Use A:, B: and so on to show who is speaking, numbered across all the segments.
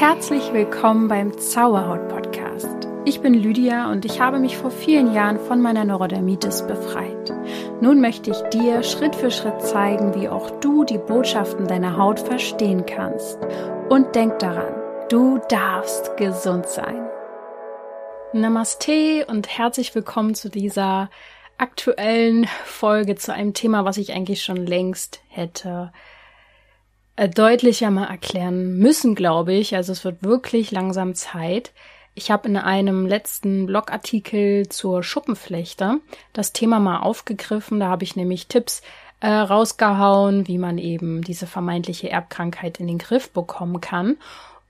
A: Herzlich willkommen beim Zauberhaut Podcast. Ich bin Lydia und ich habe mich vor vielen Jahren von meiner Neurodermitis befreit. Nun möchte ich dir Schritt für Schritt zeigen, wie auch du die Botschaften deiner Haut verstehen kannst. Und denk daran, du darfst gesund sein. Namaste und herzlich willkommen zu dieser aktuellen Folge zu einem Thema, was ich eigentlich schon längst hätte deutlicher mal erklären müssen, glaube ich. Also es wird wirklich langsam Zeit. Ich habe in einem letzten Blogartikel zur Schuppenflechte das Thema mal aufgegriffen. Da habe ich nämlich Tipps äh, rausgehauen, wie man eben diese vermeintliche Erbkrankheit in den Griff bekommen kann.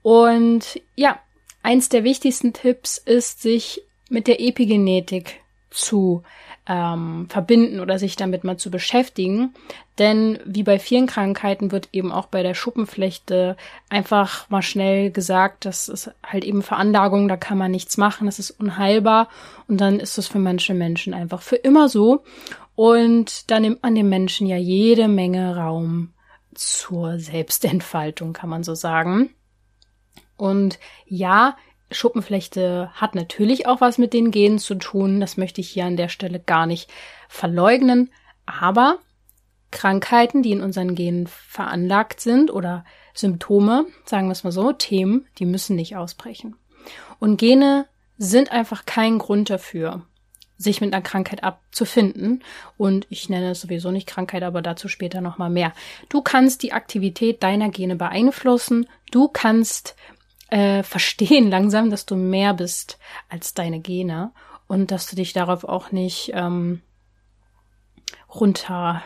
A: Und ja, eins der wichtigsten Tipps ist, sich mit der Epigenetik zu ähm, verbinden oder sich damit mal zu beschäftigen. Denn wie bei vielen Krankheiten wird eben auch bei der Schuppenflechte einfach mal schnell gesagt, das ist halt eben Veranlagung, da kann man nichts machen, das ist unheilbar und dann ist das für manche Menschen einfach für immer so. Und da nimmt man dem Menschen ja jede Menge Raum zur Selbstentfaltung, kann man so sagen. Und ja, Schuppenflechte hat natürlich auch was mit den Genen zu tun. Das möchte ich hier an der Stelle gar nicht verleugnen. Aber Krankheiten, die in unseren Genen veranlagt sind oder Symptome, sagen wir es mal so, Themen, die müssen nicht ausbrechen. Und Gene sind einfach kein Grund dafür, sich mit einer Krankheit abzufinden. Und ich nenne es sowieso nicht Krankheit, aber dazu später nochmal mehr. Du kannst die Aktivität deiner Gene beeinflussen. Du kannst äh, verstehen langsam, dass du mehr bist als deine Gene und dass du dich darauf auch nicht ähm, runter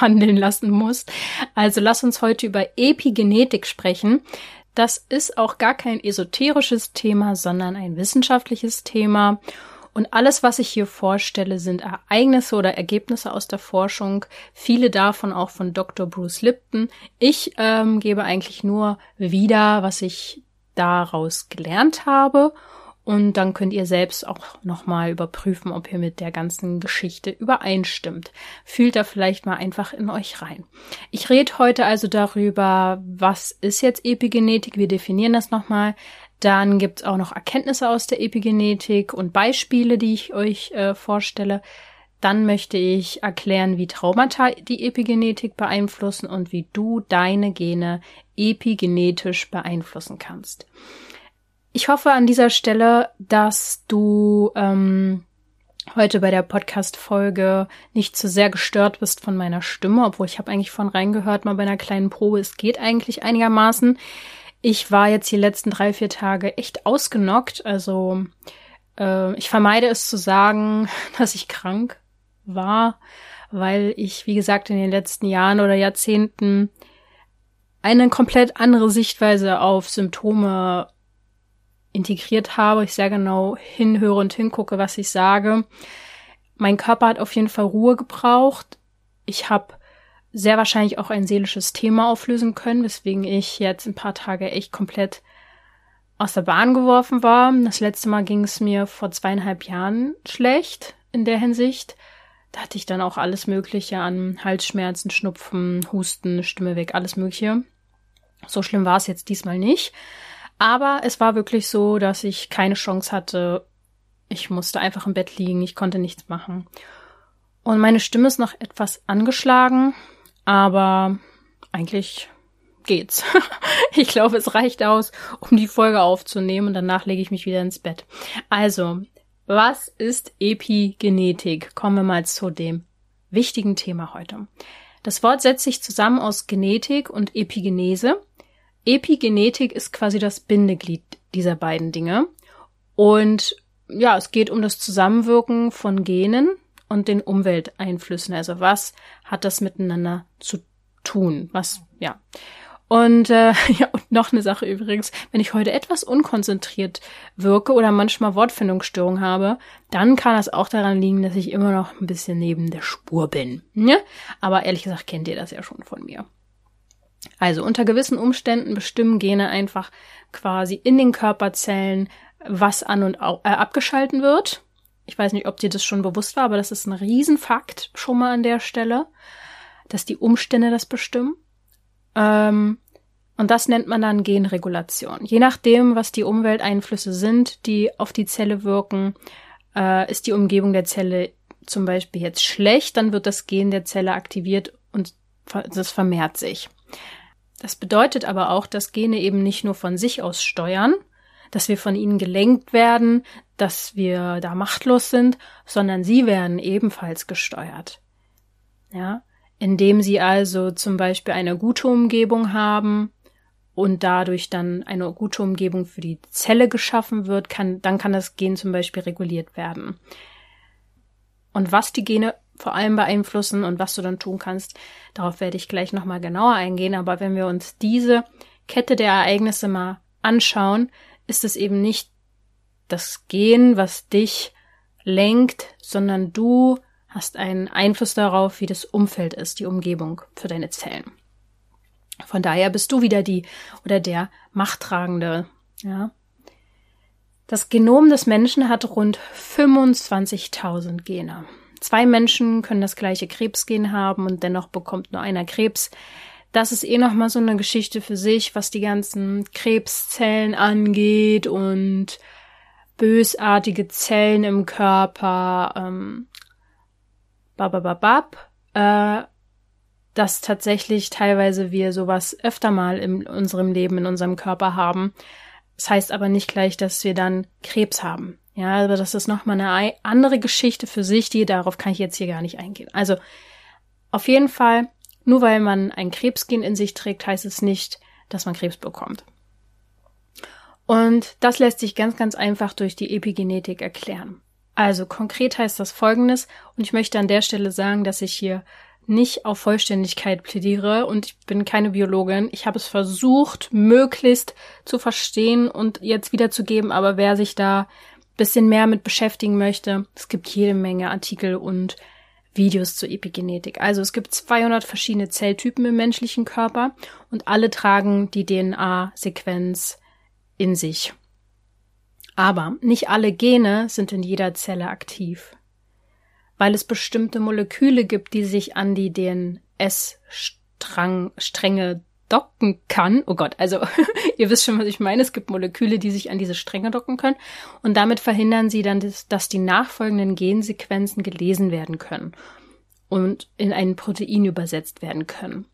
A: handeln lassen musst. Also lass uns heute über Epigenetik sprechen. Das ist auch gar kein esoterisches Thema, sondern ein wissenschaftliches Thema. Und alles, was ich hier vorstelle, sind Ereignisse oder Ergebnisse aus der Forschung. Viele davon auch von Dr. Bruce Lipton. Ich ähm, gebe eigentlich nur wieder, was ich daraus gelernt habe. Und dann könnt ihr selbst auch nochmal überprüfen, ob ihr mit der ganzen Geschichte übereinstimmt. Fühlt da vielleicht mal einfach in euch rein. Ich rede heute also darüber, was ist jetzt Epigenetik? Wir definieren das nochmal. Dann gibt's auch noch Erkenntnisse aus der Epigenetik und Beispiele, die ich euch äh, vorstelle. Dann möchte ich erklären, wie Traumata die Epigenetik beeinflussen und wie du deine Gene epigenetisch beeinflussen kannst. Ich hoffe an dieser Stelle, dass du ähm, heute bei der Podcast-Folge nicht zu sehr gestört bist von meiner Stimme, obwohl ich habe eigentlich von reingehört, mal bei einer kleinen Probe, es geht eigentlich einigermaßen. Ich war jetzt die letzten drei, vier Tage echt ausgenockt, also äh, ich vermeide es zu sagen, dass ich krank war, weil ich, wie gesagt, in den letzten Jahren oder Jahrzehnten eine komplett andere Sichtweise auf Symptome integriert habe. Ich sehr genau hinhöre und hingucke, was ich sage. Mein Körper hat auf jeden Fall Ruhe gebraucht. Ich habe sehr wahrscheinlich auch ein seelisches Thema auflösen können, weswegen ich jetzt ein paar Tage echt komplett aus der Bahn geworfen war. Das letzte Mal ging es mir vor zweieinhalb Jahren schlecht in der Hinsicht. Da hatte ich dann auch alles Mögliche an Halsschmerzen, Schnupfen, Husten, Stimme weg, alles Mögliche. So schlimm war es jetzt diesmal nicht. Aber es war wirklich so, dass ich keine Chance hatte. Ich musste einfach im Bett liegen, ich konnte nichts machen. Und meine Stimme ist noch etwas angeschlagen, aber eigentlich geht's. ich glaube, es reicht aus, um die Folge aufzunehmen und danach lege ich mich wieder ins Bett. Also, was ist Epigenetik? Kommen wir mal zu dem wichtigen Thema heute. Das Wort setzt sich zusammen aus Genetik und Epigenese. Epigenetik ist quasi das Bindeglied dieser beiden Dinge. Und ja, es geht um das Zusammenwirken von Genen und den Umwelteinflüssen. Also was hat das miteinander zu tun? Was, ja. Und äh, ja, und noch eine Sache übrigens, wenn ich heute etwas unkonzentriert wirke oder manchmal Wortfindungsstörung habe, dann kann das auch daran liegen, dass ich immer noch ein bisschen neben der Spur bin. Ne? Aber ehrlich gesagt kennt ihr das ja schon von mir. Also unter gewissen Umständen bestimmen Gene einfach quasi in den Körperzellen, was an und äh, abgeschalten wird. Ich weiß nicht, ob dir das schon bewusst war, aber das ist ein Riesenfakt schon mal an der Stelle, dass die Umstände das bestimmen. Ähm, Und das nennt man dann Genregulation. Je nachdem, was die Umwelteinflüsse sind, die auf die Zelle wirken, äh, ist die Umgebung der Zelle zum Beispiel jetzt schlecht, dann wird das Gen der Zelle aktiviert und das vermehrt sich. Das bedeutet aber auch, dass Gene eben nicht nur von sich aus steuern, dass wir von ihnen gelenkt werden, dass wir da machtlos sind, sondern sie werden ebenfalls gesteuert. Ja, indem sie also zum Beispiel eine gute Umgebung haben und dadurch dann eine gute Umgebung für die Zelle geschaffen wird, kann, dann kann das Gen zum Beispiel reguliert werden. Und was die Gene vor allem beeinflussen und was du dann tun kannst, darauf werde ich gleich nochmal genauer eingehen. Aber wenn wir uns diese Kette der Ereignisse mal anschauen, ist es eben nicht das Gen, was dich lenkt, sondern du hast einen Einfluss darauf, wie das Umfeld ist, die Umgebung für deine Zellen. Von daher bist du wieder die oder der Machttragende, ja. Das Genom des Menschen hat rund 25.000 Gene. Zwei Menschen können das gleiche Krebsgen haben und dennoch bekommt nur einer Krebs. Das ist eh noch mal so eine Geschichte für sich, was die ganzen Krebszellen angeht und bösartige Zellen im Körper. Ähm, babababab. Äh, dass tatsächlich teilweise wir sowas öfter mal in unserem Leben, in unserem Körper haben. Das heißt aber nicht gleich, dass wir dann Krebs haben. Ja, aber das ist nochmal eine andere Geschichte für sich, die darauf kann ich jetzt hier gar nicht eingehen. Also auf jeden Fall, nur weil man ein Krebsgen in sich trägt, heißt es nicht, dass man Krebs bekommt. Und das lässt sich ganz, ganz einfach durch die Epigenetik erklären. Also konkret heißt das folgendes, und ich möchte an der Stelle sagen, dass ich hier nicht auf Vollständigkeit plädiere und ich bin keine Biologin. Ich habe es versucht, möglichst zu verstehen und jetzt wiederzugeben, aber wer sich da bisschen mehr mit beschäftigen möchte, es gibt jede Menge Artikel und Videos zur Epigenetik. Also es gibt 200 verschiedene Zelltypen im menschlichen Körper und alle tragen die DNA-Sequenz in sich. Aber nicht alle Gene sind in jeder Zelle aktiv weil es bestimmte Moleküle gibt, die sich an die DNS-Stränge docken kann. Oh Gott, also ihr wisst schon, was ich meine. Es gibt Moleküle, die sich an diese Stränge docken können und damit verhindern sie dann, dass die nachfolgenden Gensequenzen gelesen werden können und in ein Protein übersetzt werden können.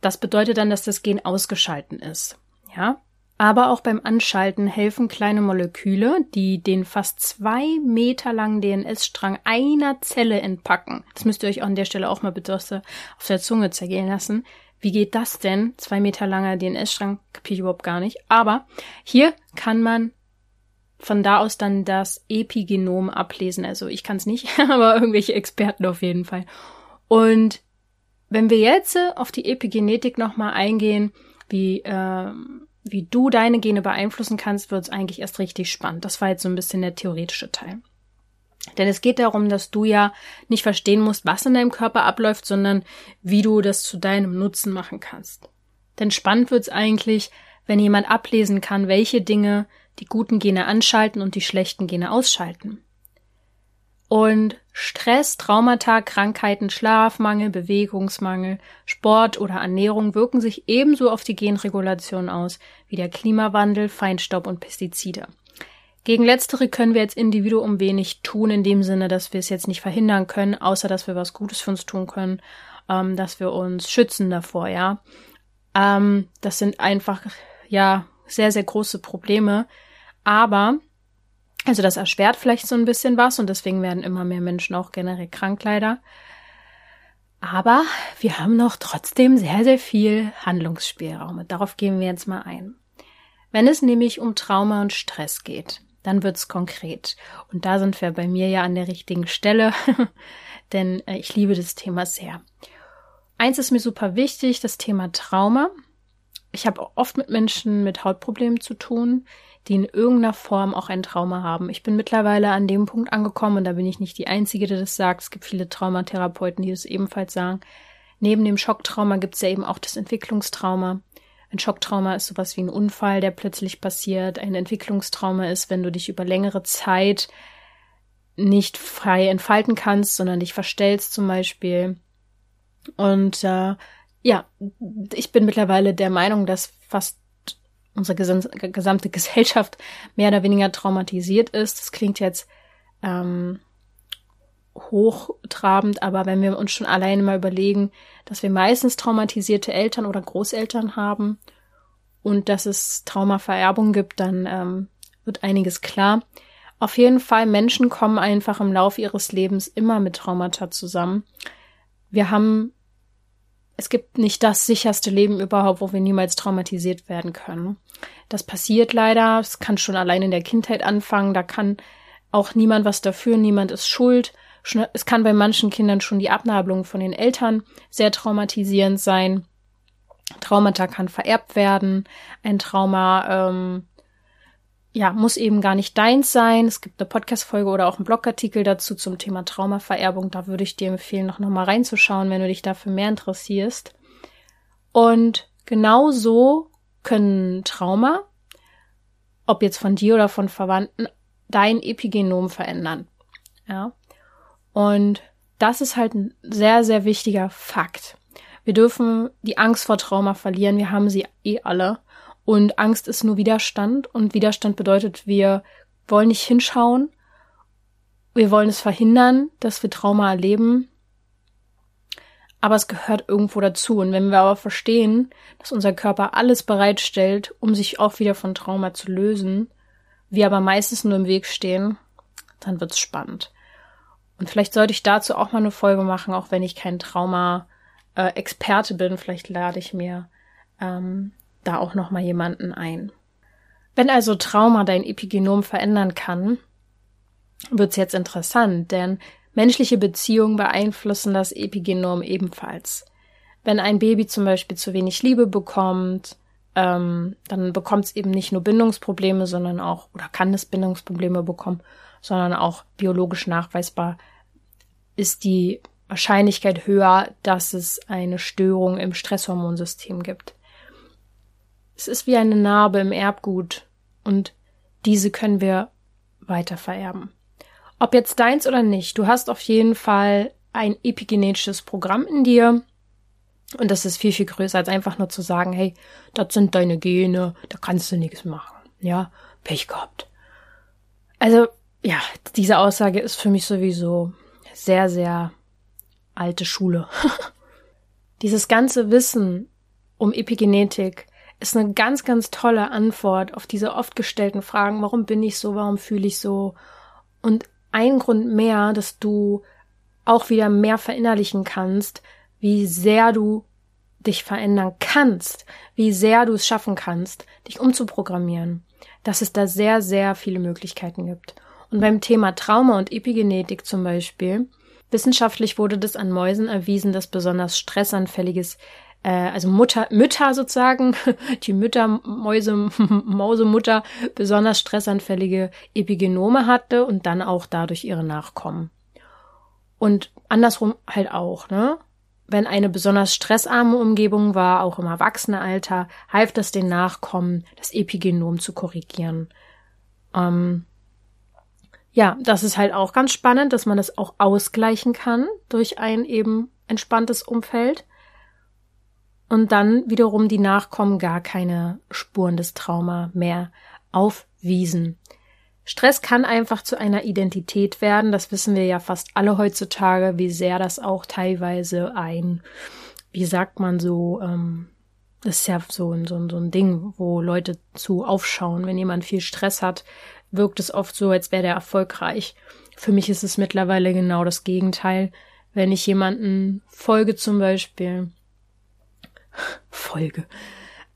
A: Das bedeutet dann, dass das Gen ausgeschalten ist. Ja, aber auch beim Anschalten helfen kleine Moleküle, die den fast zwei Meter langen DNS-Strang einer Zelle entpacken. Das müsst ihr euch an der Stelle auch mal bitte auf der Zunge zergehen lassen. Wie geht das denn? Zwei Meter langer DNS-Strang kapiere ich überhaupt gar nicht. Aber hier kann man von da aus dann das Epigenom ablesen. Also ich kann es nicht, aber irgendwelche Experten auf jeden Fall. Und wenn wir jetzt auf die Epigenetik nochmal eingehen, wie ähm, wie du deine Gene beeinflussen kannst, wird es eigentlich erst richtig spannend. Das war jetzt so ein bisschen der theoretische Teil. Denn es geht darum, dass du ja nicht verstehen musst, was in deinem Körper abläuft, sondern wie du das zu deinem Nutzen machen kannst. Denn spannend wird's eigentlich, wenn jemand ablesen kann, welche Dinge die guten Gene anschalten und die schlechten Gene ausschalten. Und Stress, Traumata, Krankheiten, Schlafmangel, Bewegungsmangel, Sport oder Ernährung wirken sich ebenso auf die Genregulation aus wie der Klimawandel, Feinstaub und Pestizide. Gegen letztere können wir als Individuum wenig tun, in dem Sinne, dass wir es jetzt nicht verhindern können, außer dass wir was Gutes für uns tun können, ähm, dass wir uns schützen davor, ja. Ähm, das sind einfach, ja, sehr, sehr große Probleme. Aber also das erschwert vielleicht so ein bisschen was und deswegen werden immer mehr Menschen auch generell krank leider. Aber wir haben noch trotzdem sehr, sehr viel Handlungsspielraum und darauf gehen wir jetzt mal ein. Wenn es nämlich um Trauma und Stress geht, dann wird's konkret. Und da sind wir bei mir ja an der richtigen Stelle, denn äh, ich liebe das Thema sehr. Eins ist mir super wichtig, das Thema Trauma. Ich habe oft mit Menschen mit Hautproblemen zu tun, die in irgendeiner Form auch ein Trauma haben. Ich bin mittlerweile an dem Punkt angekommen und da bin ich nicht die Einzige, die das sagt. Es gibt viele Traumatherapeuten, die das ebenfalls sagen. Neben dem Schocktrauma gibt es ja eben auch das Entwicklungstrauma. Ein Schocktrauma ist sowas wie ein Unfall, der plötzlich passiert. Ein Entwicklungstrauma ist, wenn du dich über längere Zeit nicht frei entfalten kannst, sondern dich verstellst zum Beispiel. Und äh, ja, ich bin mittlerweile der Meinung, dass fast unsere gesamte Gesellschaft mehr oder weniger traumatisiert ist. Das klingt jetzt ähm, hochtrabend, aber wenn wir uns schon alleine mal überlegen, dass wir meistens traumatisierte Eltern oder Großeltern haben und dass es Traumavererbung gibt, dann ähm, wird einiges klar. Auf jeden Fall, Menschen kommen einfach im Laufe ihres Lebens immer mit Traumata zusammen. Wir haben, es gibt nicht das sicherste Leben überhaupt, wo wir niemals traumatisiert werden können. Das passiert leider. Es kann schon allein in der Kindheit anfangen. Da kann auch niemand was dafür. Niemand ist schuld. Es kann bei manchen Kindern schon die Abnabelung von den Eltern sehr traumatisierend sein. Traumata kann vererbt werden. Ein Trauma ähm, ja, muss eben gar nicht deins sein. Es gibt eine Podcast-Folge oder auch einen Blogartikel dazu zum Thema Traumavererbung. Da würde ich dir empfehlen, noch, mal reinzuschauen, wenn du dich dafür mehr interessierst. Und genauso können Trauma, ob jetzt von dir oder von Verwandten, dein Epigenom verändern. Ja. Und das ist halt ein sehr, sehr wichtiger Fakt. Wir dürfen die Angst vor Trauma verlieren. Wir haben sie eh alle. Und Angst ist nur Widerstand. Und Widerstand bedeutet, wir wollen nicht hinschauen. Wir wollen es verhindern, dass wir Trauma erleben. Aber es gehört irgendwo dazu. Und wenn wir aber verstehen, dass unser Körper alles bereitstellt, um sich auch wieder von Trauma zu lösen, wir aber meistens nur im Weg stehen, dann wird's spannend. Und vielleicht sollte ich dazu auch mal eine Folge machen, auch wenn ich kein Trauma-Experte bin. Vielleicht lade ich mir ähm, da auch noch mal jemanden ein. Wenn also Trauma dein Epigenom verändern kann, wird's jetzt interessant, denn menschliche Beziehungen beeinflussen das Epigenom ebenfalls. Wenn ein Baby zum Beispiel zu wenig Liebe bekommt, ähm, dann bekommt es eben nicht nur Bindungsprobleme, sondern auch, oder kann es Bindungsprobleme bekommen, sondern auch biologisch nachweisbar ist die Wahrscheinlichkeit höher, dass es eine Störung im Stresshormonsystem gibt. Es ist wie eine Narbe im Erbgut und diese können wir weiter vererben. Ob jetzt deins oder nicht, du hast auf jeden Fall ein epigenetisches Programm in dir. Und das ist viel, viel größer, als einfach nur zu sagen, hey, das sind deine Gene, da kannst du nichts machen. Ja, Pech gehabt. Also, ja, diese Aussage ist für mich sowieso sehr, sehr alte Schule. Dieses ganze Wissen um Epigenetik ist eine ganz, ganz tolle Antwort auf diese oft gestellten Fragen, warum bin ich so, warum fühle ich so? Und ein Grund mehr, dass du auch wieder mehr verinnerlichen kannst, wie sehr du dich verändern kannst, wie sehr du es schaffen kannst, dich umzuprogrammieren, dass es da sehr, sehr viele Möglichkeiten gibt. Und beim Thema Trauma und Epigenetik zum Beispiel, wissenschaftlich wurde das an Mäusen erwiesen, dass besonders stressanfälliges äh, also Mutter, Mütter sozusagen, die Mütter, Mäuse, Mausemutter besonders stressanfällige Epigenome hatte und dann auch dadurch ihre Nachkommen. Und andersrum halt auch, ne? Wenn eine besonders stressarme Umgebung war, auch im Erwachsenenalter, half das den Nachkommen, das Epigenom zu korrigieren. Ähm, ja, das ist halt auch ganz spannend, dass man das auch ausgleichen kann durch ein eben entspanntes Umfeld und dann wiederum die Nachkommen gar keine Spuren des Trauma mehr aufwiesen. Stress kann einfach zu einer Identität werden, das wissen wir ja fast alle heutzutage, wie sehr das auch teilweise ein, wie sagt man so, ähm, das ist ja so, so, so ein Ding, wo Leute zu aufschauen. Wenn jemand viel Stress hat, wirkt es oft so, als wäre der erfolgreich. Für mich ist es mittlerweile genau das Gegenteil. Wenn ich jemanden folge zum Beispiel, Folge.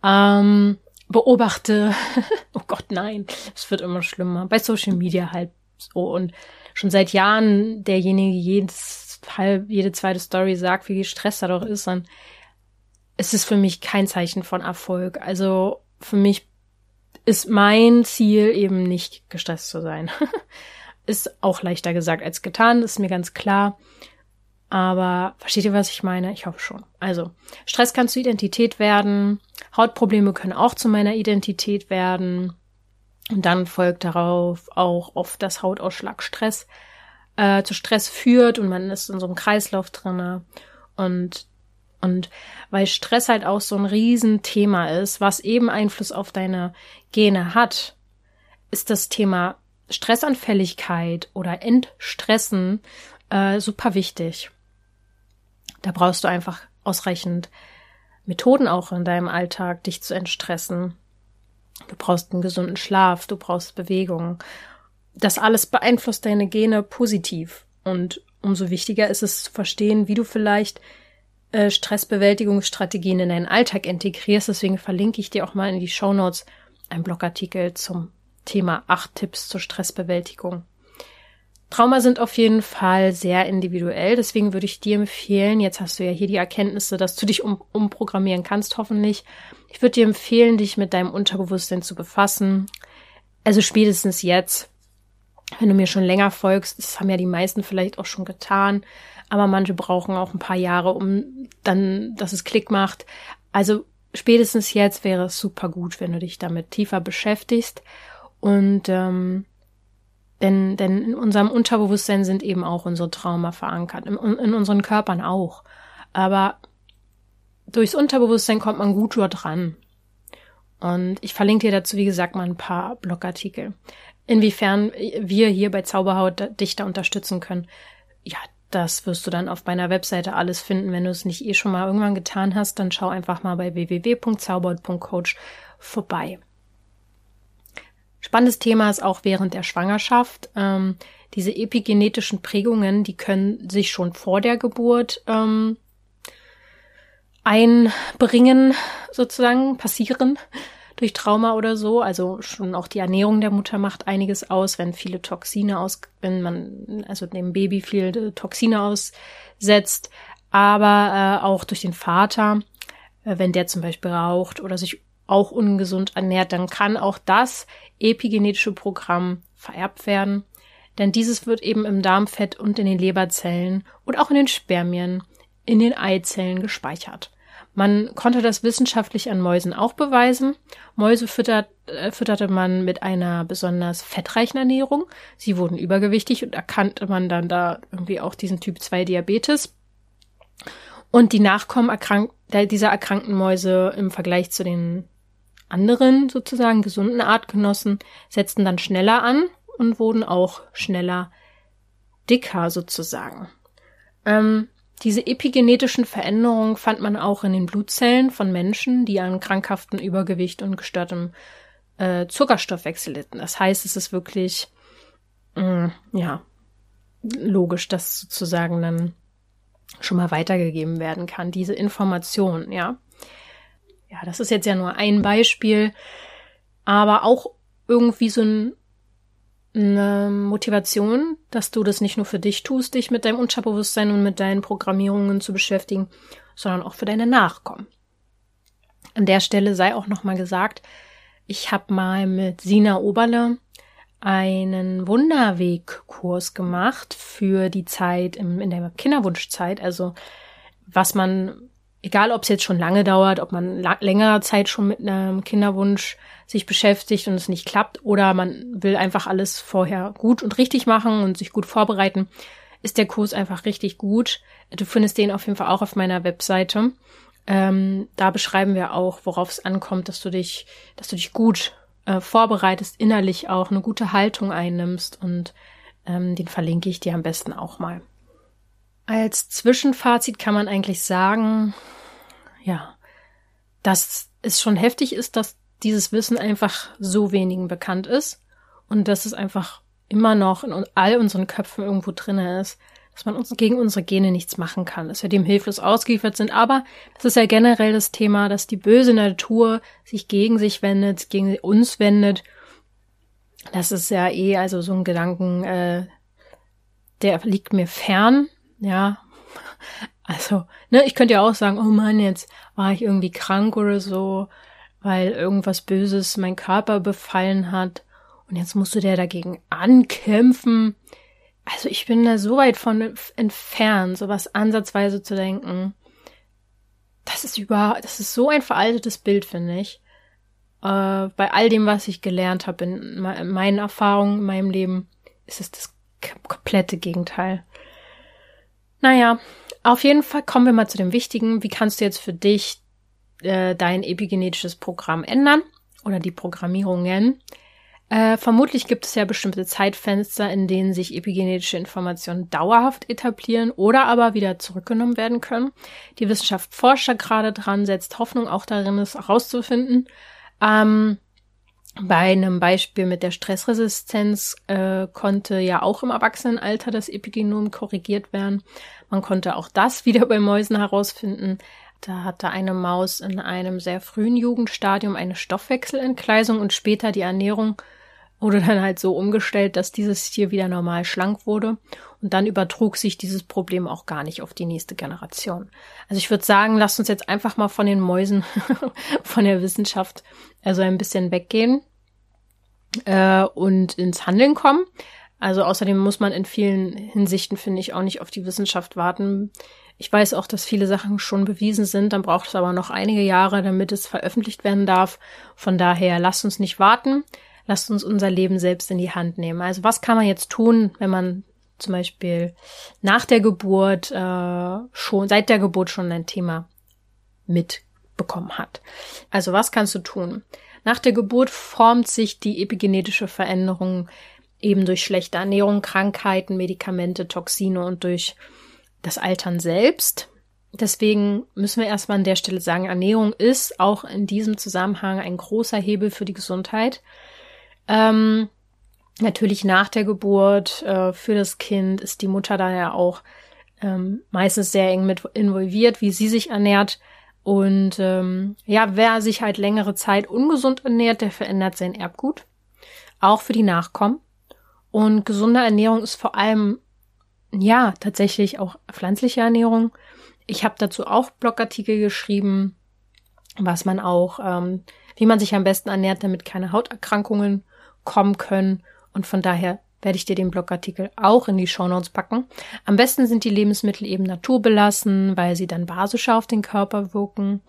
A: Ähm, beobachte, oh Gott, nein, es wird immer schlimmer. Bei Social Media halt so und schon seit Jahren derjenige jedes halb, jede zweite Story sagt, wie gestresst er doch ist, dann ist es für mich kein Zeichen von Erfolg. Also für mich ist mein Ziel eben nicht gestresst zu sein. ist auch leichter gesagt als getan, ist mir ganz klar. Aber versteht ihr, was ich meine? Ich hoffe schon. Also, Stress kann zur Identität werden, Hautprobleme können auch zu meiner Identität werden. Und dann folgt darauf auch oft, dass Hautausschlag Stress äh, zu Stress führt und man ist in so einem Kreislauf drinne. Und Und weil Stress halt auch so ein Riesenthema ist, was eben Einfluss auf deine Gene hat, ist das Thema Stressanfälligkeit oder Entstressen äh, super wichtig. Da brauchst du einfach ausreichend Methoden auch in deinem Alltag, dich zu entstressen. Du brauchst einen gesunden Schlaf, du brauchst Bewegung. Das alles beeinflusst deine Gene positiv. Und umso wichtiger ist es zu verstehen, wie du vielleicht äh, Stressbewältigungsstrategien in deinen Alltag integrierst. Deswegen verlinke ich dir auch mal in die Show Notes einen Blogartikel zum Thema acht Tipps zur Stressbewältigung. Trauma sind auf jeden Fall sehr individuell, deswegen würde ich dir empfehlen, jetzt hast du ja hier die Erkenntnisse, dass du dich um, umprogrammieren kannst, hoffentlich. Ich würde dir empfehlen, dich mit deinem Unterbewusstsein zu befassen. Also spätestens jetzt, wenn du mir schon länger folgst, das haben ja die meisten vielleicht auch schon getan, aber manche brauchen auch ein paar Jahre, um dann, dass es Klick macht. Also spätestens jetzt wäre es super gut, wenn du dich damit tiefer beschäftigst und ähm, denn, denn in unserem Unterbewusstsein sind eben auch unsere Trauma verankert, in, in unseren Körpern auch. Aber durchs Unterbewusstsein kommt man gut dort ran. Und ich verlinke dir dazu, wie gesagt, mal ein paar Blogartikel. Inwiefern wir hier bei Zauberhaut dich da unterstützen können, ja, das wirst du dann auf meiner Webseite alles finden. Wenn du es nicht eh schon mal irgendwann getan hast, dann schau einfach mal bei www.zauberhaut.coach vorbei. Spannendes Thema ist auch während der Schwangerschaft. Ähm, diese epigenetischen Prägungen, die können sich schon vor der Geburt ähm, einbringen, sozusagen, passieren durch Trauma oder so. Also schon auch die Ernährung der Mutter macht einiges aus, wenn viele Toxine aus, wenn man also dem Baby viele Toxine aussetzt, aber äh, auch durch den Vater, äh, wenn der zum Beispiel raucht oder sich auch ungesund ernährt, dann kann auch das epigenetische Programm vererbt werden. Denn dieses wird eben im Darmfett und in den Leberzellen und auch in den Spermien, in den Eizellen gespeichert. Man konnte das wissenschaftlich an Mäusen auch beweisen. Mäuse füttert, äh, fütterte man mit einer besonders fettreichen Ernährung. Sie wurden übergewichtig und erkannte man dann da irgendwie auch diesen Typ 2 Diabetes. Und die Nachkommen erkrank dieser erkrankten Mäuse im Vergleich zu den anderen sozusagen gesunden Artgenossen setzten dann schneller an und wurden auch schneller dicker sozusagen. Ähm, diese epigenetischen Veränderungen fand man auch in den Blutzellen von Menschen, die an krankhaften Übergewicht und gestörtem äh, Zuckerstoffwechsel litten. Das heißt, es ist wirklich mh, mm, ja logisch, dass sozusagen dann schon mal weitergegeben werden kann, diese Information, ja. Ja, das ist jetzt ja nur ein Beispiel, aber auch irgendwie so ein, eine Motivation, dass du das nicht nur für dich tust, dich mit deinem Unterbewusstsein und mit deinen Programmierungen zu beschäftigen, sondern auch für deine Nachkommen. An der Stelle sei auch nochmal gesagt, ich habe mal mit Sina Oberle einen Wunderwegkurs gemacht für die Zeit im, in der Kinderwunschzeit, also was man egal ob es jetzt schon lange dauert, ob man längere Zeit schon mit einem Kinderwunsch sich beschäftigt und es nicht klappt oder man will einfach alles vorher gut und richtig machen und sich gut vorbereiten, ist der Kurs einfach richtig gut. Du findest den auf jeden Fall auch auf meiner Webseite. Ähm, da beschreiben wir auch, worauf es ankommt, dass du dich, dass du dich gut äh, vorbereitest, innerlich auch eine gute Haltung einnimmst und ähm, den verlinke ich dir am besten auch mal. Als Zwischenfazit kann man eigentlich sagen, ja, dass es schon heftig ist, dass dieses Wissen einfach so wenigen bekannt ist und dass es einfach immer noch in all unseren Köpfen irgendwo drinne ist, dass man uns gegen unsere Gene nichts machen kann, dass wir dem hilflos ausgeliefert sind. Aber das ist ja generell das Thema, dass die böse Natur sich gegen sich wendet, gegen uns wendet. Das ist ja eh also so ein Gedanken, äh, der liegt mir fern. Ja, also, ne, ich könnte ja auch sagen, oh Mann, jetzt war ich irgendwie krank oder so, weil irgendwas Böses mein Körper befallen hat und jetzt musst du der dagegen ankämpfen. Also ich bin da so weit von entfernt, sowas ansatzweise zu denken. Das ist über, das ist so ein veraltetes Bild, finde ich. Äh, bei all dem, was ich gelernt habe in, in meinen Erfahrungen in meinem Leben, ist es das komplette Gegenteil. Naja, auf jeden Fall kommen wir mal zu dem Wichtigen. Wie kannst du jetzt für dich äh, dein epigenetisches Programm ändern oder die Programmierungen? Äh, vermutlich gibt es ja bestimmte Zeitfenster, in denen sich epigenetische Informationen dauerhaft etablieren oder aber wieder zurückgenommen werden können. Die Wissenschaft forscht da gerade dran, setzt Hoffnung auch darin, es herauszufinden. Ähm, bei einem Beispiel mit der Stressresistenz äh, konnte ja auch im Erwachsenenalter das Epigenom korrigiert werden. Man konnte auch das wieder bei Mäusen herausfinden. Da hatte eine Maus in einem sehr frühen Jugendstadium eine Stoffwechselentgleisung und später die Ernährung wurde dann halt so umgestellt, dass dieses Tier wieder normal schlank wurde. Und dann übertrug sich dieses Problem auch gar nicht auf die nächste Generation. Also ich würde sagen, lasst uns jetzt einfach mal von den Mäusen, von der Wissenschaft, also ein bisschen weggehen äh, und ins Handeln kommen. Also außerdem muss man in vielen Hinsichten, finde ich, auch nicht auf die Wissenschaft warten. Ich weiß auch, dass viele Sachen schon bewiesen sind, dann braucht es aber noch einige Jahre, damit es veröffentlicht werden darf. Von daher lasst uns nicht warten lasst uns unser Leben selbst in die Hand nehmen. Also was kann man jetzt tun, wenn man zum Beispiel nach der Geburt äh, schon, seit der Geburt schon ein Thema mitbekommen hat. Also was kannst du tun? Nach der Geburt formt sich die epigenetische Veränderung eben durch schlechte Ernährung, Krankheiten, Medikamente, Toxine und durch das Altern selbst. Deswegen müssen wir erstmal an der Stelle sagen, Ernährung ist auch in diesem Zusammenhang ein großer Hebel für die Gesundheit. Ähm, natürlich nach der Geburt äh, für das Kind ist die Mutter da ja auch ähm, meistens sehr eng mit involviert, wie sie sich ernährt. Und ähm, ja, wer sich halt längere Zeit ungesund ernährt, der verändert sein Erbgut. Auch für die Nachkommen. Und gesunde Ernährung ist vor allem, ja, tatsächlich auch pflanzliche Ernährung. Ich habe dazu auch Blogartikel geschrieben, was man auch, ähm, wie man sich am besten ernährt, damit keine Hauterkrankungen kommen können. Und von daher werde ich dir den Blogartikel auch in die Shownotes packen. Am besten sind die Lebensmittel eben naturbelassen, weil sie dann basischer auf den Körper wirken,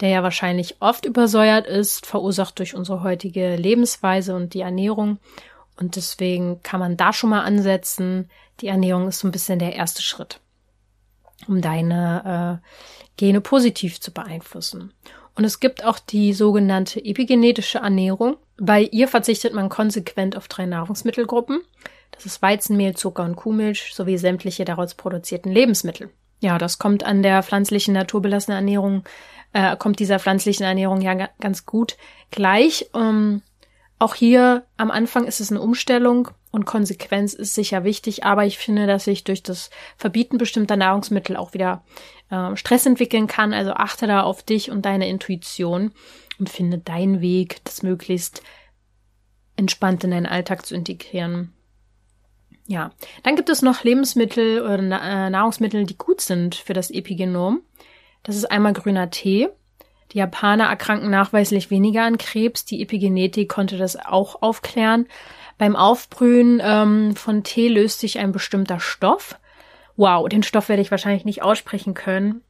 A: der ja wahrscheinlich oft übersäuert ist, verursacht durch unsere heutige Lebensweise und die Ernährung. Und deswegen kann man da schon mal ansetzen. Die Ernährung ist so ein bisschen der erste Schritt, um deine äh, Gene positiv zu beeinflussen. Und es gibt auch die sogenannte epigenetische Ernährung. Bei ihr verzichtet man konsequent auf drei Nahrungsmittelgruppen. Das ist Weizenmehl, Zucker und Kuhmilch sowie sämtliche daraus produzierten Lebensmittel. Ja, das kommt an der pflanzlichen naturbelassenen Ernährung, äh, kommt dieser pflanzlichen Ernährung ja ganz gut gleich. Ähm, auch hier am Anfang ist es eine Umstellung und Konsequenz ist sicher wichtig, aber ich finde, dass sich durch das Verbieten bestimmter Nahrungsmittel auch wieder äh, Stress entwickeln kann. Also achte da auf dich und deine Intuition und finde deinen Weg, das möglichst entspannt in deinen Alltag zu integrieren. Ja, dann gibt es noch Lebensmittel oder äh, Nahrungsmittel, die gut sind für das Epigenom. Das ist einmal grüner Tee. Die Japaner erkranken nachweislich weniger an Krebs. Die Epigenetik konnte das auch aufklären. Beim Aufbrühen ähm, von Tee löst sich ein bestimmter Stoff. Wow, den Stoff werde ich wahrscheinlich nicht aussprechen können.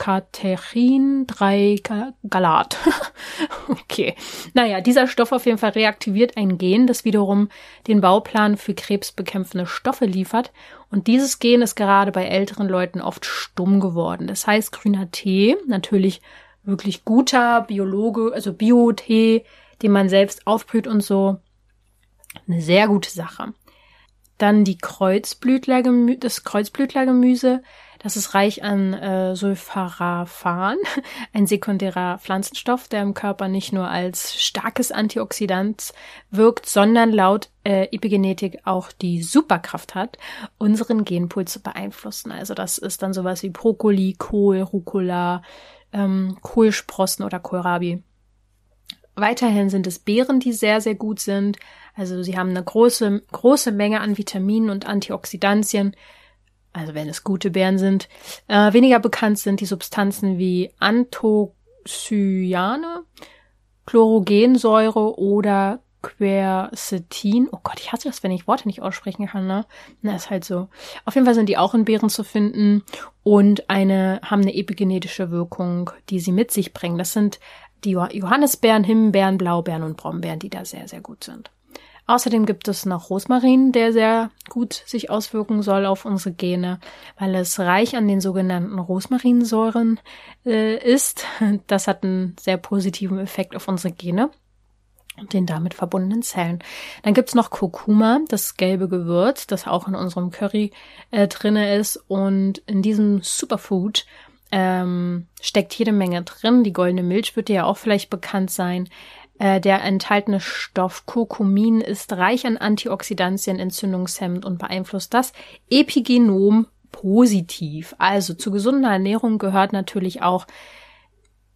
A: Epigallocatechin 3 Galat. okay. Naja, dieser Stoff auf jeden Fall reaktiviert ein Gen, das wiederum den Bauplan für krebsbekämpfende Stoffe liefert. Und dieses Gen ist gerade bei älteren Leuten oft stumm geworden. Das heißt, grüner Tee, natürlich wirklich guter Biologe, also Bio-Tee, den man selbst aufbrüht und so. Eine sehr gute Sache. Dann die Kreuzblütlergemü das Kreuzblütlergemüse. Das ist reich an äh, Sulforaphan, ein sekundärer Pflanzenstoff, der im Körper nicht nur als starkes Antioxidant wirkt, sondern laut äh, Epigenetik auch die Superkraft hat, unseren Genpool zu beeinflussen. Also das ist dann sowas wie Brokkoli, Kohl, Rucola, ähm, Kohlsprossen oder Kohlrabi. Weiterhin sind es Beeren, die sehr, sehr gut sind. Also sie haben eine große, große Menge an Vitaminen und Antioxidantien. Also wenn es gute Beeren sind. Äh, weniger bekannt sind die Substanzen wie Anthocyane, Chlorogensäure oder Quercetin. Oh Gott, ich hasse das, wenn ich Worte nicht aussprechen kann, ne? Na, ist halt so. Auf jeden Fall sind die auch in Beeren zu finden und eine, haben eine epigenetische Wirkung, die sie mit sich bringen. Das sind die Johannisbeeren, Himbeeren, Blaubeeren und Brombeeren, die da sehr, sehr gut sind. Außerdem gibt es noch Rosmarin, der sehr gut sich auswirken soll auf unsere Gene, weil es reich an den sogenannten Rosmarinsäuren äh, ist. Das hat einen sehr positiven Effekt auf unsere Gene und den damit verbundenen Zellen. Dann gibt's noch Kurkuma, das gelbe Gewürz, das auch in unserem Curry äh, drinne ist. Und in diesem Superfood ähm, steckt jede Menge drin. Die goldene Milch wird dir ja auch vielleicht bekannt sein. Äh, der enthaltene Stoff Kurkumin ist reich an Antioxidantien, entzündungshemmend und beeinflusst das Epigenom positiv. Also zu gesunder Ernährung gehört natürlich auch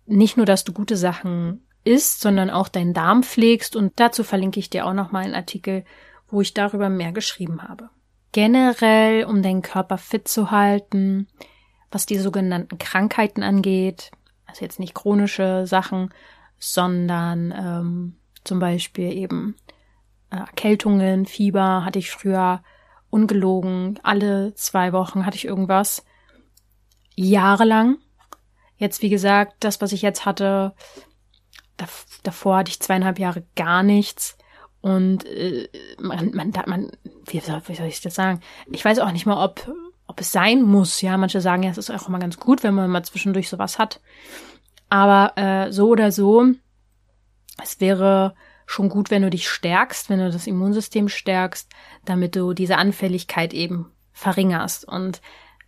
A: nicht nur, dass du gute Sachen isst, sondern auch deinen Darm pflegst und dazu verlinke ich dir auch noch mal einen Artikel, wo ich darüber mehr geschrieben habe. Generell, um deinen Körper fit zu halten, was die sogenannten Krankheiten angeht, also jetzt nicht chronische Sachen, sondern ähm, zum Beispiel eben äh, Erkältungen, Fieber hatte ich früher ungelogen. Alle zwei Wochen hatte ich irgendwas. Jahrelang. Jetzt, wie gesagt, das, was ich jetzt hatte, davor hatte ich zweieinhalb Jahre gar nichts. Und äh, man, man, man, wie soll, wie soll ich das sagen? Ich weiß auch nicht mal, ob, ob es sein muss. Ja, manche sagen ja, es ist auch immer ganz gut, wenn man mal zwischendurch sowas hat. Aber äh, so oder so, es wäre schon gut, wenn du dich stärkst, wenn du das Immunsystem stärkst, damit du diese Anfälligkeit eben verringerst. Und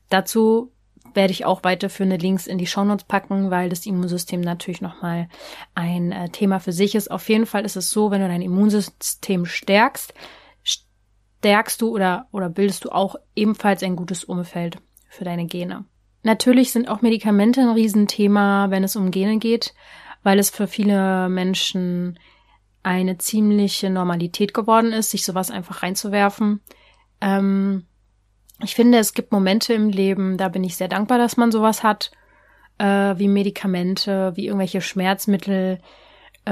A: dazu werde ich auch weiterführende Links in die Shownotes packen, weil das Immunsystem natürlich nochmal ein äh, Thema für sich ist. Auf jeden Fall ist es so, wenn du dein Immunsystem stärkst, stärkst du oder, oder bildest du auch ebenfalls ein gutes Umfeld für deine Gene. Natürlich sind auch Medikamente ein Riesenthema, wenn es um Gene geht, weil es für viele Menschen eine ziemliche Normalität geworden ist, sich sowas einfach reinzuwerfen. Ähm, ich finde, es gibt Momente im Leben, da bin ich sehr dankbar, dass man sowas hat, äh, wie Medikamente, wie irgendwelche Schmerzmittel, äh,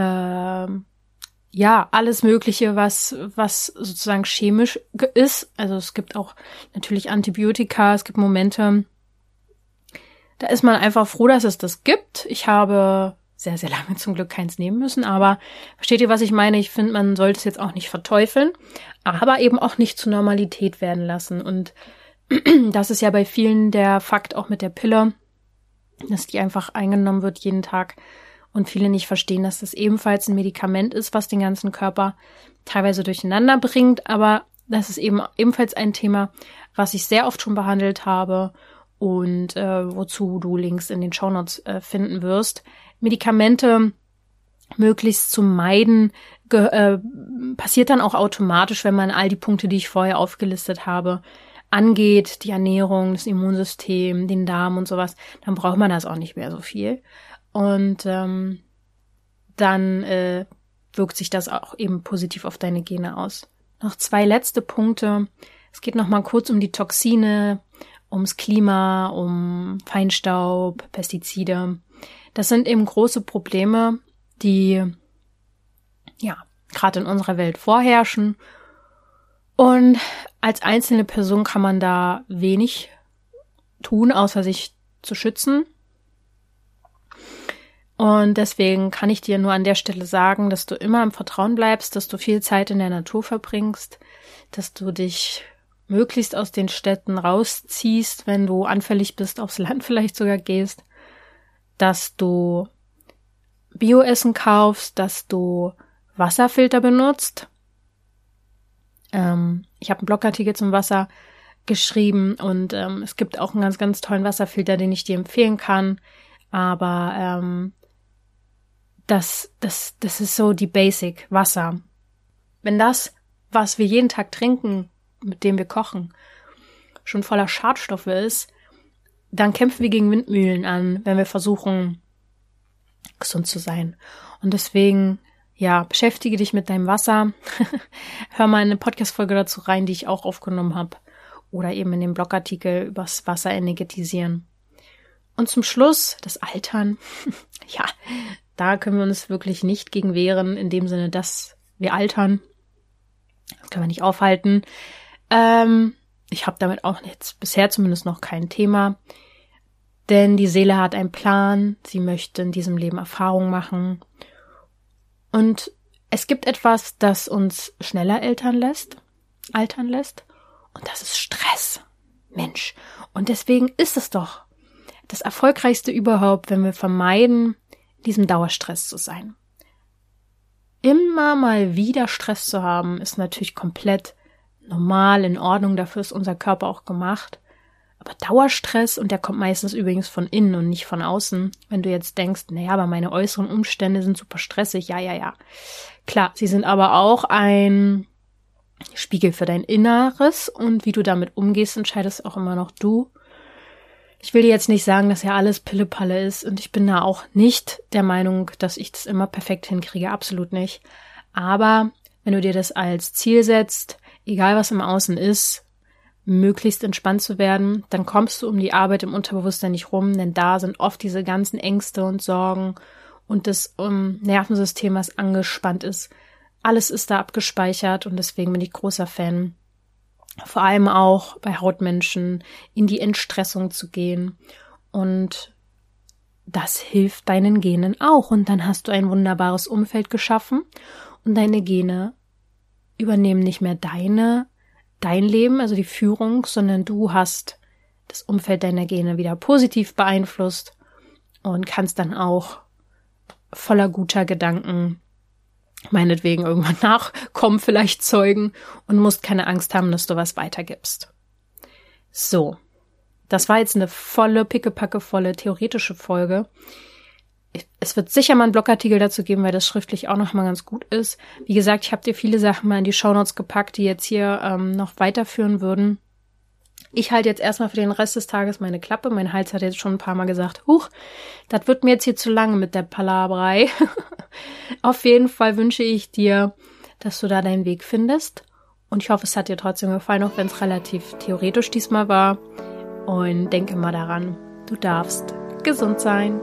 A: ja, alles Mögliche, was, was sozusagen chemisch ist. Also es gibt auch natürlich Antibiotika, es gibt Momente, da ist man einfach froh, dass es das gibt. Ich habe sehr, sehr lange zum Glück keins nehmen müssen, aber versteht ihr, was ich meine? Ich finde, man sollte es jetzt auch nicht verteufeln, aber eben auch nicht zur Normalität werden lassen. Und das ist ja bei vielen der Fakt auch mit der Pille, dass die einfach eingenommen wird jeden Tag und viele nicht verstehen, dass das ebenfalls ein Medikament ist, was den ganzen Körper teilweise durcheinander bringt, aber das ist eben ebenfalls ein Thema, was ich sehr oft schon behandelt habe und äh, wozu du Links in den Shownotes äh, finden wirst. Medikamente möglichst zu meiden äh, passiert dann auch automatisch, wenn man all die Punkte, die ich vorher aufgelistet habe, angeht, die Ernährung, das Immunsystem, den Darm und sowas, dann braucht man das auch nicht mehr so viel. Und ähm, dann äh, wirkt sich das auch eben positiv auf deine Gene aus. Noch zwei letzte Punkte. Es geht noch mal kurz um die Toxine, ums Klima, um Feinstaub, Pestizide. Das sind eben große Probleme, die ja gerade in unserer Welt vorherrschen. Und als einzelne Person kann man da wenig tun, außer sich zu schützen. Und deswegen kann ich dir nur an der Stelle sagen, dass du immer im Vertrauen bleibst, dass du viel Zeit in der Natur verbringst, dass du dich möglichst aus den Städten rausziehst, wenn du anfällig bist, aufs Land vielleicht sogar gehst dass du Bioessen kaufst, dass du Wasserfilter benutzt. Ähm, ich habe einen Blogartikel zum Wasser geschrieben und ähm, es gibt auch einen ganz, ganz tollen Wasserfilter, den ich dir empfehlen kann. Aber ähm, das, das, das ist so die Basic Wasser. Wenn das, was wir jeden Tag trinken, mit dem wir kochen, schon voller Schadstoffe ist, dann kämpfen wir gegen Windmühlen an, wenn wir versuchen, gesund zu sein. Und deswegen, ja, beschäftige dich mit deinem Wasser. Hör mal eine Podcast-Folge dazu rein, die ich auch aufgenommen habe. Oder eben in dem Blogartikel übers Wasser energetisieren. Und zum Schluss das Altern. ja, da können wir uns wirklich nicht gegen wehren, in dem Sinne, dass wir altern. Das können wir nicht aufhalten. Ähm, ich habe damit auch jetzt bisher zumindest noch kein Thema. Denn die Seele hat einen Plan, sie möchte in diesem Leben Erfahrung machen. Und Es gibt etwas, das uns schneller altern lässt, altern lässt, und das ist Stress. Mensch. Und deswegen ist es doch das Erfolgreichste überhaupt, wenn wir vermeiden, diesem Dauerstress zu sein. Immer mal wieder Stress zu haben, ist natürlich komplett normal, in Ordnung, dafür ist unser Körper auch gemacht. Aber Dauerstress, und der kommt meistens übrigens von innen und nicht von außen, wenn du jetzt denkst, naja, aber meine äußeren Umstände sind super stressig, ja, ja, ja. Klar, sie sind aber auch ein Spiegel für dein Inneres und wie du damit umgehst, entscheidest auch immer noch du. Ich will dir jetzt nicht sagen, dass ja alles Pillepalle ist und ich bin da auch nicht der Meinung, dass ich das immer perfekt hinkriege, absolut nicht. Aber wenn du dir das als Ziel setzt, egal was im Außen ist, möglichst entspannt zu werden, dann kommst du um die Arbeit im Unterbewusstsein nicht rum, denn da sind oft diese ganzen Ängste und Sorgen und das um, Nervensystem, was angespannt ist. Alles ist da abgespeichert und deswegen bin ich großer Fan. Vor allem auch bei Hautmenschen in die Entstressung zu gehen und das hilft deinen Genen auch und dann hast du ein wunderbares Umfeld geschaffen und deine Gene übernehmen nicht mehr deine, dein Leben, also die Führung, sondern du hast das Umfeld deiner Gene wieder positiv beeinflusst und kannst dann auch voller guter Gedanken meinetwegen irgendwann nachkommen, vielleicht zeugen und musst keine Angst haben, dass du was weitergibst. So. Das war jetzt eine volle, pickepacke volle theoretische Folge es wird sicher mal einen Blogartikel dazu geben, weil das schriftlich auch noch mal ganz gut ist. Wie gesagt, ich habe dir viele Sachen mal in die Shownotes gepackt, die jetzt hier ähm, noch weiterführen würden. Ich halte jetzt erstmal für den Rest des Tages meine Klappe. Mein Hals hat jetzt schon ein paar Mal gesagt, huch, das wird mir jetzt hier zu lange mit der Palabrei. Auf jeden Fall wünsche ich dir, dass du da deinen Weg findest. Und ich hoffe, es hat dir trotzdem gefallen, auch wenn es relativ theoretisch diesmal war. Und denke mal daran, du darfst gesund sein.